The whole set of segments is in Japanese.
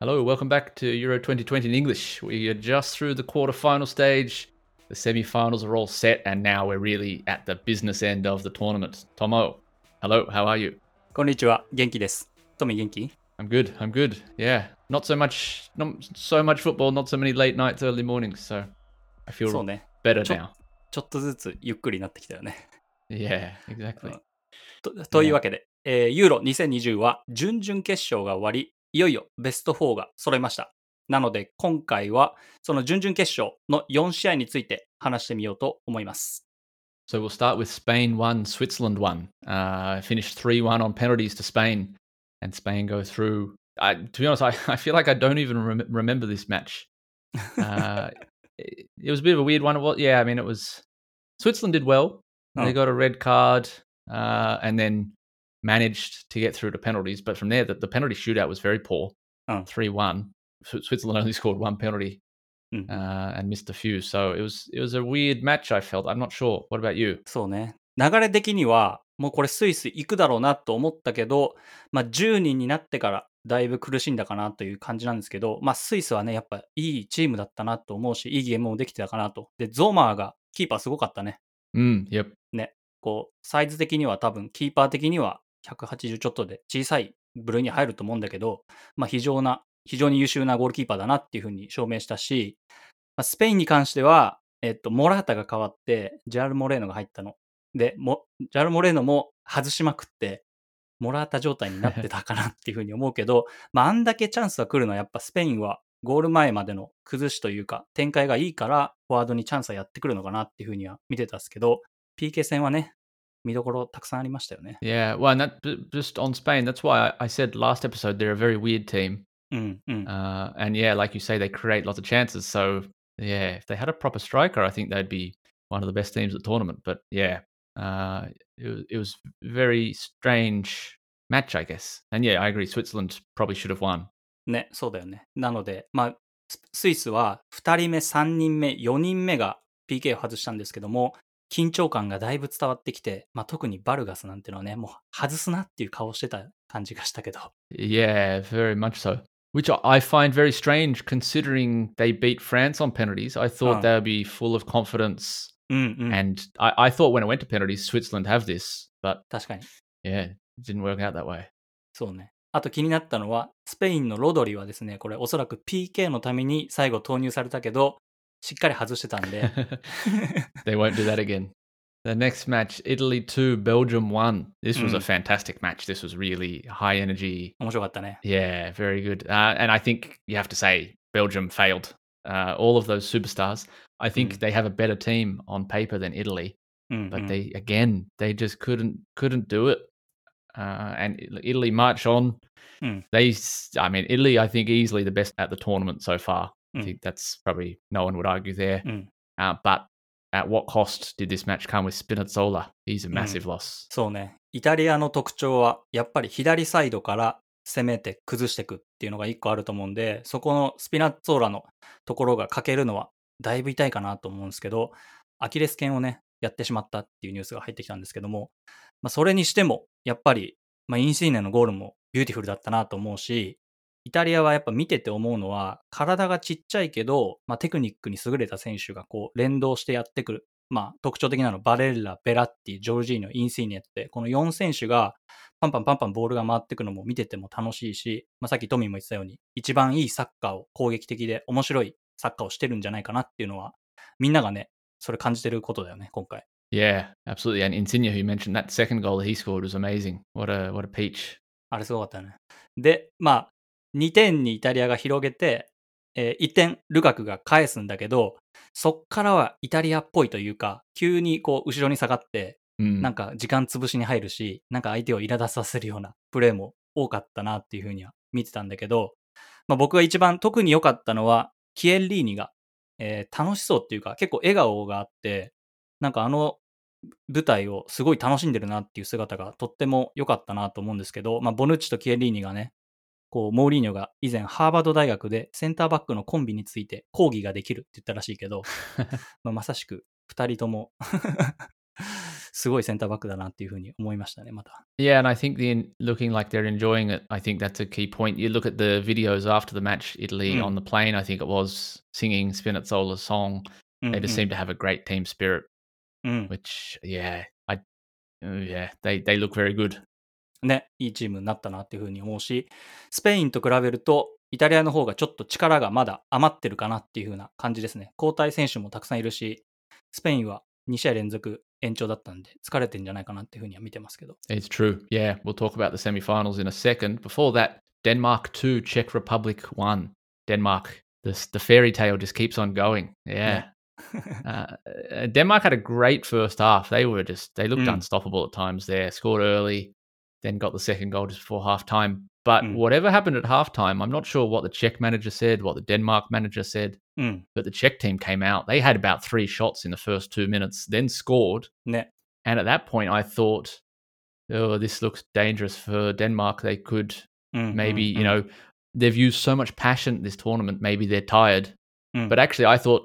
Hello, welcome back to Euro 2020 in English. We are just through the quarterfinal stage. The semi-finals are all set, and now we're really at the business end of the tournament. Tomo, hello, how are you? こんにちは。元気です。トミー元気 I'm good. I'm good. Yeah, not so much, not so much football, not so many late nights, early mornings. So I そう feel ね。 better ちょ now. ちょっとずつゆっくりになってきたよね。 Yeah, exactly. とというわけで、えーユーロ2020は準々決勝が終わり、 いよいよベスト4が揃いました。なので今回はその準々決勝の4試合について話してみようと思います。So we'll start with Spain one, Switzerland one. Uh, finished 3 1 on penalties to Spain, and Spain go through. I, to be honest, I, I feel like I don't even rem- remember this match. Uh, it, it was a bit of a weird one. Well, yeah, I mean, it was. Switzerland did well. They Oh. got a red card uh, and then managed to get through to penalties. But from there, the, the penalty shootout was very poor Oh. 3 1. Switzerland only scored one penalty Mm. uh, and missed a few. So it was it was a weird match. I felt. I'm not sure. What about you? そうね。流れ的にはもうこれスイス行くだろうなと思ったけど、まあ、10人になってからだいぶ苦しんだかなという感じなんですけど、まあ、スイスはね、やっぱいいチームだったなと思うし、いいゲームもできてたかなと。で、ゾーマーがキーパーすごかったね。Mm, yep. こう、サイズ的には多分、キーパー的には180ちょっとで小さい部類に入ると思うんだけど、まあ非常な、非常に優秀なゴールキーパーだなっていうふうに証明したし、まあ、スペインに関しては、えっと、モラータが変わって、ジャル・モレーノが入ったの。で、ジャル・モレーノも外しまくって、モラータ状態になってたかなっていうふうに思うけど、まああんだけチャンスが来るのはやっぱスペインはゴール前までの崩しというか展開がいいからフォワードにチャンスはやってくるのかなっていうふうには見てたんですけど、PK 戦はね、見どころたくさんありましたよね。Yeah. Well, b- just on Spain. That's why I, said last episode they're a very weird team. うんうん。Uh, and yeah, like you say, they create lots of chances. So yeah, if they had a proper striker, I think they'd be one of the best teams at the tournament. But yeah, uh, it, was- it was very strange match, I guess. And yeah, I agree. Switzerland probably should have won. ね、そうだよね。なので、まあ、ススイスは2人目、3人目、4人目が PK を外したんですけども、緊張感がだいぶ伝わってきて、まあ、特にバルガスなんてのはね、もう外すなっていう顔してた感じがしたけど。Yeah, very much so. Which I- I find very strange considering they beat France on penalties. I thought Oh. they would be full of confidence. And I, I thought when it went to penalties, Switzerland have this. But 確かに。yeah, it didn't work out that way. そうね。あと気になったのは、スペインのロドリはですね、これおそらく PK のために最後投入されたけど、しっかり外してたんで、 they won't do that again. The next match, Italy 2, Belgium 1. This was a Mm. fantastic match. This was really high energy. 面白かったね。 Yeah, very good. Uh, and I think you have to say Belgium failed. Uh, all of those superstars. I think Mm. they have a better team on paper than Italy, うん、う but ん they again they just couldn't couldn't do it. Uh, and I- Italy march on. Mm. They, s- I mean, Italy, I think easily the best at the tournament so far. I Mm. think that's probably no one would argue there. Mm. Uh, but at what cost did this match come with Spinazzola? He's a massive loss. そうね。イタリアの特徴は、やっぱり左サイドから攻めて崩していくっていうのが一個あると思うんで、そこのスピナッツォーラのところが欠けるのは、だいぶ痛いかなと思うんですけど、アキレス腱をね、やってしまったっていうニュースが入ってきたんですけども、まあ、それにしても、やっぱり、まあ、インシーニェのゴールもビューティフルだったなと思うし、イタリアはやっぱ見てて思うのは、体がちっちゃいけど、まあ、テクニックに優れた選手がこう連動してやってくる。まあ、特徴的なのはバレッラ、ベラッティ、ジョルジーニョ、インシーニェって、この4選手がパンパンパンパンボールが回ってくのも見てても楽しいし、まあ、さっきトミーも言ってたように、一番いいサッカーを攻撃的で面白いサッカーをしてるんじゃないかなっていうのは、みんながね、それ感じてることだよね、今回。Yeah, absolutely. And Insigne, who you mentioned, that second goal that he scored was amazing. What a what a peach. あれすごかったよね。で、まあ、2点にイタリアが広げて、えー1点ルカクが返すんだけど、そっからはイタリアっぽいというか、急にこう後ろに下がって、Mm. なんか時間潰しに入るし、なんか相手を苛立たせるようなプレーも多かったなっていうふうには見てたんだけど、まあ、僕が一番特に良かったのは、キエッリーニが、えー楽しそうっていうか、結構笑顔があって、なんかあの舞台をすごい楽しんでるなっていう姿がとっても良かったなと思うんですけど、まあ、ボヌッチとキエリーニがね、こう、モーリーニョが以前ハーバード大学でセンターバックのコンビについて講義ができるって言ったらしいけど、まあ、まさしく二人ともすごいセンターバックだなっていうふうに思いましたね、また。Yeah, and I think the looking like they're enjoying it. I think that's a key point. You look at the videos after the match, Italy Mm. on the plane. I think it was singing Spinazzola's song. うん、They just seem to have a great team spirit, うんうん which yeah, I uh, yeah, they they look very good. ね、いいチームになったなっていうふうに思うし、スペインと比べると、イタリアの方がちょっと力がまだ余ってるかなっていう風な感じですね。交代選手もたくさんいるし、スペインは2試合連続延長だったんで、疲れてんじゃないかなっていうふうには見てますけど。It's true. Yeah, we'll talk about the semi-finals in a second. Before that, Denmark 2, Czech Republic 1. Denmark, the, the fairy tale just keeps on going. Yeah. uh, uh, Denmark had a great first half. They were just, they looked Mm. unstoppable at times there. Scored early, then got the second goal just before half time. But mm. whatever happened at halftime, I'm not sure what the Czech manager said, what the Denmark manager said, mm. but the Czech team came out. They had about three shots in the first two minutes, then scored. Yeah. And at that point, I thought, oh, this looks dangerous for Denmark. They could mm-hmm. maybe, you mm-hmm, know, mm-hmm. they've used so much passion this tournament. Maybe they're tired. Mm. But actually, I thought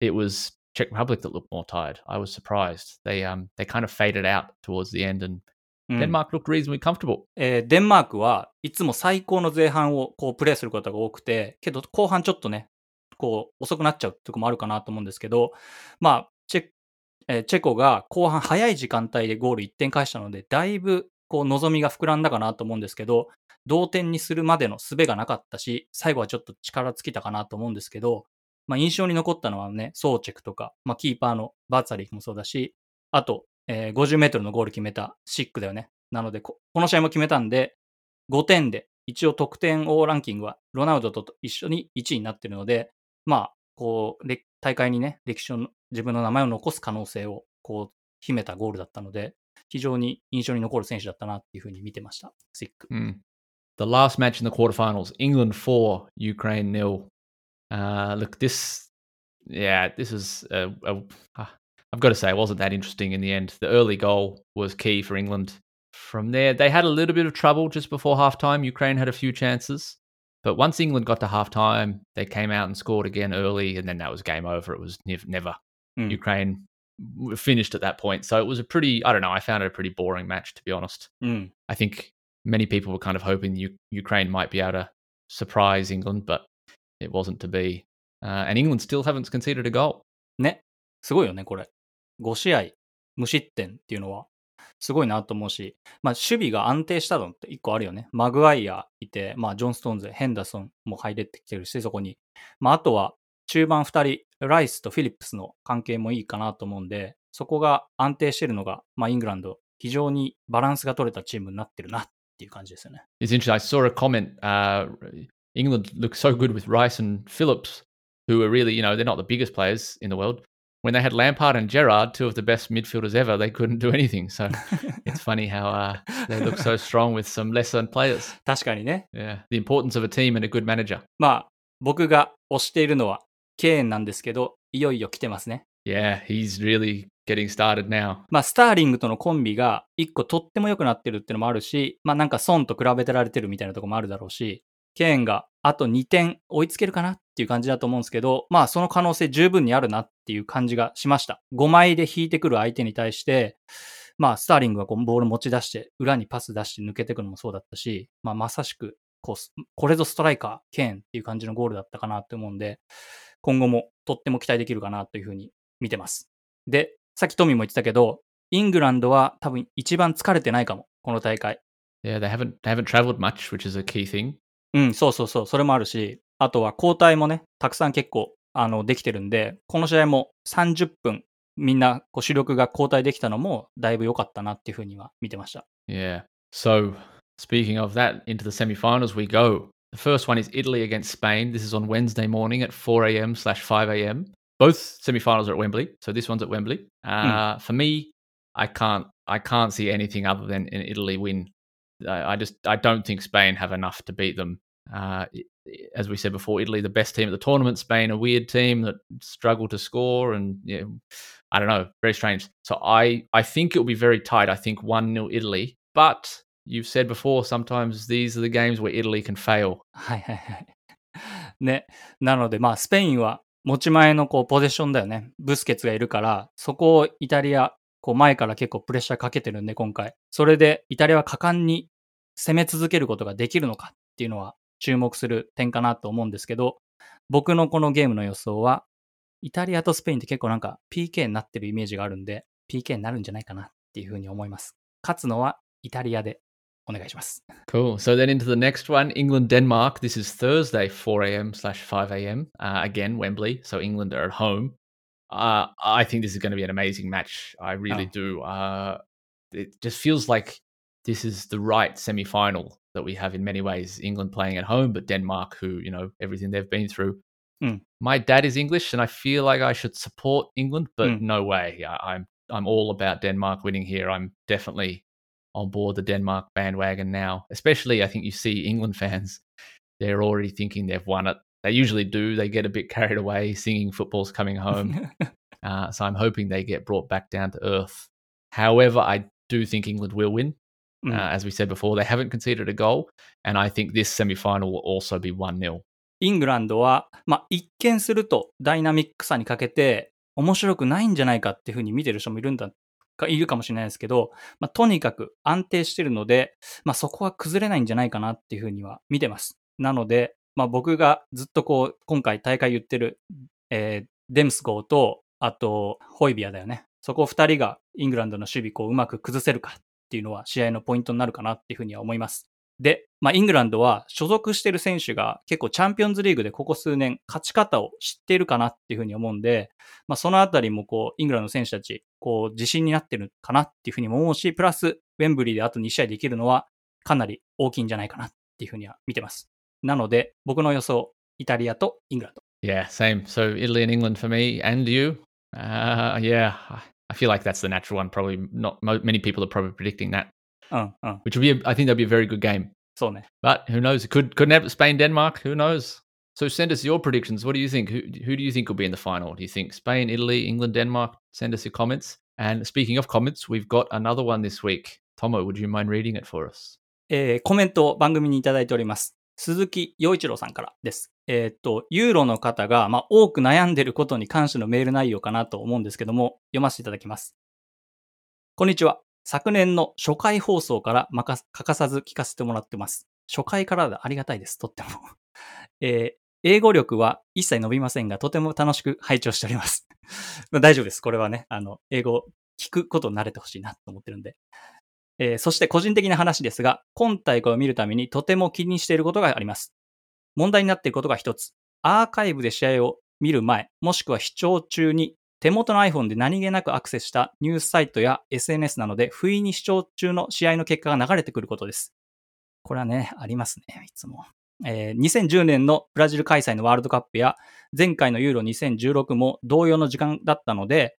it was Czech Republic that looked more tired. I was surprised. They um they kind of faded out towards the end and うん Denmark looked reasonably comfortable. えーデンマークはいつも最高の前半をこうプレーすることが多くて、けど後半ちょっとね、こう遅くなっちゃうとこもあるかなと思うんですけど、まあ、チェ,、えーチェコが後半早い時間帯でゴール1点返したので、だいぶこう望みが膨らんだかなと思うんですけど、同点にするまでの術がなかったし、最後はちょっと力尽きたかなと思うんですけど、まあ、印象に残ったのはね、ソーチェクとか、まあ、キーパーのバーツァリーもそうだし、あと、えー50メートルのゴール決めたシックだよね。なのでこ、この試合も決めたんで、5点で、一応得点王ランキングはロナウドと一緒に1位になってるので、まあ、こう、大会にね、歴史を、自分の名前を残す可能性を、こう、秘めたゴールだったので、非常に印象に残る選手だったなっていうふうに見てました。シック。Mm. The last match in the quarterfinals, England 4, Ukraine nil. Uh, look, this, yeah, this is, a, a, I've got to say, it wasn't that interesting in the end. The early goal was key for England. From there, they had a little bit of trouble just before halftime. Ukraine had a few chances. But once England got to halftime, they came out and scored again early, and then that was game over. It was nev- never. Mm. Ukraine w- finished at that point. So it was a pretty, I don't know, I found it a pretty boring match, to be honest. うん。 I think many people were kind of hoping U- Ukraine might be able to surprise England, but it wasn't to be. Uh, and England still haven't conceded a goal. ね。すごいよね、これ。 5試合無失点っていうのは、すごいなと思うし、まあ、守備が安定したのって1個あるよね。マグワイアいて、まあ、ジョン・ストーンズ、ヘンダーソンも入れてきてるし、そこに。まあ、あとは、中盤2人、ライスとフィリップスの関係もいいかなと思うんで、そこが安定してるのが、まあ、イングランド、非常にバランスが取れたチームになってるなっていう感じですよね。It's interesting. I saw a comment. Uh, England looks so good with Rice and Phillips, who are really, you know, they're not the biggest players in the world. When they had Lampard and Gerrard, two of the best midfielders ever, they couldn't do anything. So it's funny how uh, they look so strong with some lesser players. 確かにね。Yeah, the importance of a team and a good manager. まあ、僕が推しているのは、ケーンなんですけど、いよいよ来てますね。Yeah, he's really getting started now. まあ、スターリングとのコンビが一個とっても良くなってるってのもあるし、まあなんかソンと比べてられてるみたいなところもあるだろうし、ケーンがあと2点追いつけるかなっていう感じだと思うんですけど、まあその可能性十分にあるなっていう感じがしました。5枚で引いてくる相手に対して、まあスターリングがこうボール持ち出して、裏にパス出して抜けていくのもそうだったし、まあまさしくこう、これぞストライカー、ケーンっていう感じのゴールだったかなって思うんで、今後もとっても期待できるかなというふうに見てます。で、さっきトミーも言ってたけど、イングランドは多分一番疲れてないかも、この大会。Yeah, they haven't they haven't travelled much, which is a key thing. うん、そうそうそう、それもあるし、あとは交代もね、たくさん結構、あの、できてるんで、この試合も30分、みんな、こう主力が交代できたのも、だいぶ良かったなっていうふうには見てました。Yeah. So speaking of that, into the semi-finals we go. The first one is Italy against Spain. This is on Wednesday morning at 4 a.m. slash 5 a.m. Both semi-finals are at Wembley, so this one's at Wembley. Uh, For me, I can't I can't see anything other than an Italy win. I, I just I don't think Spain have enough to beat them. Uh, as we said before, Italy the best team at the tournament. Spain a weird team that struggled to score, and yeah, I don't know, very strange. So I I think it will be very tight. I think one 0 Italy, but you've said before sometimes these are the games where Italy can fail. はいはいはい。ね。なので、まあ、スペインは持ち前のこうポゼッションだよね。ブスケツがいるから、そこをイタリアこう前から結構プレッシャーかけてるんで、今回。それでイタリアは果敢に攻め続けることができるのかっていうのは注目する点かなと思うんですけど、僕のこのゲームの予想は、イタリアとスペインって結構なんか PK になってるイメージがあるんで、PK になるんじゃないかなっていうふうに思います。勝つのはイタリアでお願いします。Cool. So then into the next one, England Denmark. This is Thursday, 4 a.m. slash 5 a.m. Uh, again, Wembley. So England are at home. Uh, I think this is going to be an amazing match. I really oh. do. Uh, it just feels like this is the right semi final that we have in many ways. England playing at home, but Denmark, who, you know, everything they've been through. Mm. My dad is English and I feel like I should support England, but mm. no way. I, I'm I'm all about Denmark winning here. I'm definitely on board the Denmark bandwagon now. Especially, I think you see England fans, they're already thinking they've won it. They usually do. They get a bit carried away singing football's coming home. uh, so I'm hoping they get brought back down to earth. However, I do think England will win. Mm. Uh, as we said before, they haven't conceded a goal. And I think this semi final will also be 1 0. イングランドは、まあ、一見するとダイナミックさにかけて面白くないんじゃないかっていうふうに見てる人もいるんだがいるかもしれないですけど、まあ、とにかく安定してるので、まあ、そこは崩れないんじゃないかなっていうふうには見てます。なので、まあ、僕がずっとこう、今回大会言ってる、えー、デムスゴーと、あと、ホイビアだよね。そこ二人がイングランドの守備こううまく崩せるかっていうのは試合のポイントになるかなっていうふうには思います。で、まあ、イングランドは所属してる選手が結構チャンピオンズリーグでここ数年勝ち方を知っているかなっていうふうに思うんで、まあ、そのあたりもこう、イングランドの選手たち、こう、自信になってるかなっていうふうにも思うし、プラス、ウェンブリーであと2試合できるのはかなり大きいんじゃないかなっていうふうには見てます。なので、僕の予想、イタリアとイングランド。Yeah, same. So Italy and England for me and you. Uh, yeah, I feel like that's the natural one. Probably not many people are probably predicting that. Uh, uh. Which would be, a, I think, that'd be a very good game. So, but who knows? It could could have Spain Denmark. Who knows? So send us your predictions. What do you think? Who who do you think will be in the final? Do you think Spain, Italy, England, Denmark? Send us your comments. And speaking of comments, we've got another one this week. Tomo, would you mind reading it for us? えー、コメントを番組にいただいております。鈴木陽一郎さんからです。 えー、っと、ユーロの方が、まあ、多く悩んでることに関してのメール内容かなと思うんですけども、読ませていただきます。こんにちは。昨年の初回放送から欠かさず聞かせてもらってます。初回からでありがたいです。とっても。えー、英語力は一切伸びませんが、とても楽しく拝聴しております。大丈夫です。これはね、あの、英語聞くことに慣れてほしいなと思ってるんで。えー、そして個人的な話ですが、今大会を見るためにとても気にしていることがあります。問題になっていることが一つ。アーカイブで試合を見る前、もしくは視聴中に手元の iPhone で何気なくアクセスしたニュースサイトや SNS なので、不意に視聴中の試合の結果が流れてくることです。これはね、ありますね、いつも。えー、2010年のブラジル開催のワールドカップや、前回のユーロ2016も同様の時間だったので、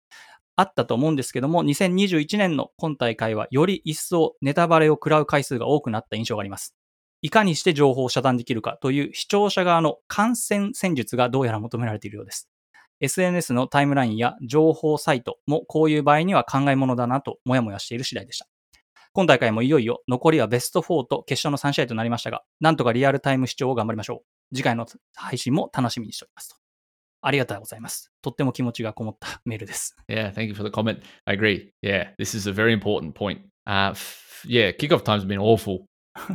あったと思うんですけども、2021年の今大会はより一層ネタバレを食らう回数が多くなった印象があります。いかにして情報を遮断できるかという視聴者側の感染戦術がどうやら求められているようです。SNS のタイムラインや情報サイトもこういう場合には考え物だなともやもやしている次第でした。今大会もいよいよ残りはベスト4と決勝の3試合となりましたが、なんとかリアルタイム視聴を頑張りましょう。次回の配信も楽しみにしておりますと。ありがとうございます。とっても気持ちがこもったメールです。Yeah, thank you for the comment. I agree. Yeah, this is a very important point. Uh, yeah, kickoff times have been awful.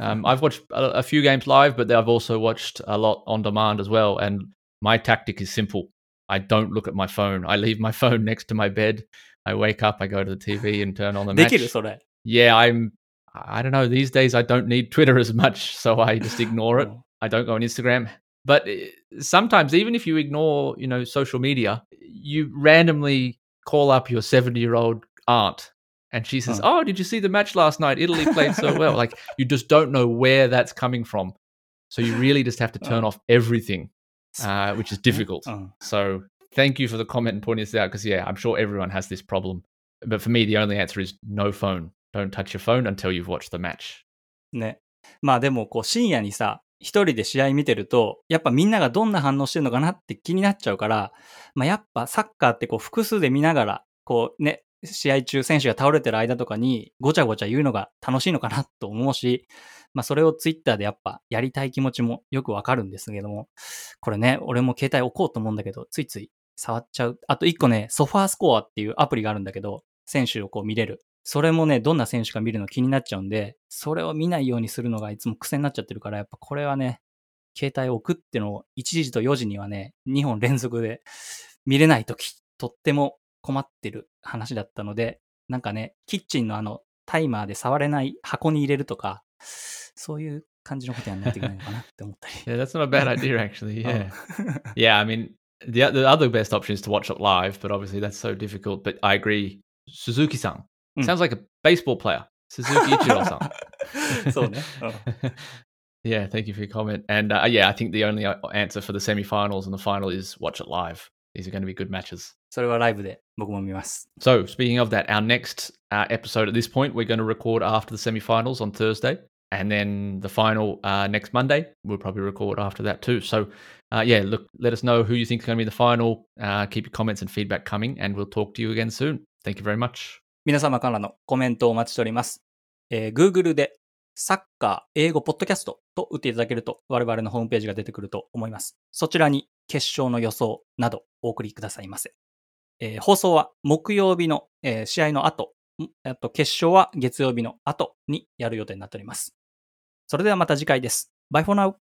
Um, I've watched a, a few games live, but I've also watched a lot on demand as well. And my tactic is simple. I don't look at my phone. I leave my phone next to my bed. I wake up, I go to the TV and turn on the match. Or that. Yeah, I'm. I don't know. These days, I don't need Twitter as much, so I just ignore it. Oh. I don't go on Instagram. But eh, sometimes, even if you ignore, you know, social media, you randomly call up your seventy-year-old aunt, and she says, "Oh, did you see the match last night? Italy played so well." like you just don't know where that's coming from, so you really just have to turn oh. off everything uh, which is difficult. Oh. So thank you for the comment and pointing this out because yeah, I'm sure everyone has this problem. But for me, the only answer is no phone. Don't touch your phone until you've watched the match. ね。まあでもこう深夜にさ、一人で試合見てると、やっぱみんながどんな反応してるのかなって気になっちゃうから、まあやっぱサッカーってこう複数で見ながら、こうね、 試合中選手が倒れてる間とかにごちゃごちゃ言うのが楽しいのかなと思うし、まあそれをツイッターでやっぱやりたい気持ちもよくわかるんですけども、これね、俺も携帯置こうと思うんだけど、ついつい触っちゃう。あと一個ね、ソファースコアっていうアプリがあるんだけど、選手をこう見れる。それもね、どんな選手か見るの気になっちゃうんで、それを見ないようにするのがいつも癖になっちゃってるから、やっぱこれはね、携帯置くってのを1時と4時にはね、2本連続で見れないとき、とっても困ってる話だったので、なんかね、キッチンのあのタイマーで触れない箱に入れるとか、そういう感じのことやんないといけないのかなって思ったり。Yeah, that's not a bad idea, actually. Yeah. yeah, I mean, the, the other best option is to watch it live, but obviously that's so difficult. But I agree. Suzuki san Mm. sounds like a baseball player. Suzuki Ichiro san. そうね。うん yeah, thank you for your comment. And uh, yeah, I think the only uh, answer for the semi-finals and the final is watch it live. These are going to be good matches. それはライブで僕も見ます。So, speaking of that, our next uh, episode at this point, we're going to record after the semi-finals on Thursday, and then the final uh, next Monday. We'll probably record after that too. So, uh, yeah, look, let us know who you think is going to be the final. Uh, keep your comments and feedback coming, and we'll talk to you again soon. Thank you very much. 皆様からのコメントをお待ちしております。えー Google でサッカー英語ポッドキャストと打っていただけると我々のホームページが出てくると思います。そちらに決勝の予想などお送りくださいませ。えー放送は木曜日の、えー試合の後、あと決勝は月曜日の後にやる予定になっております。それではまた次回です。Bye for now!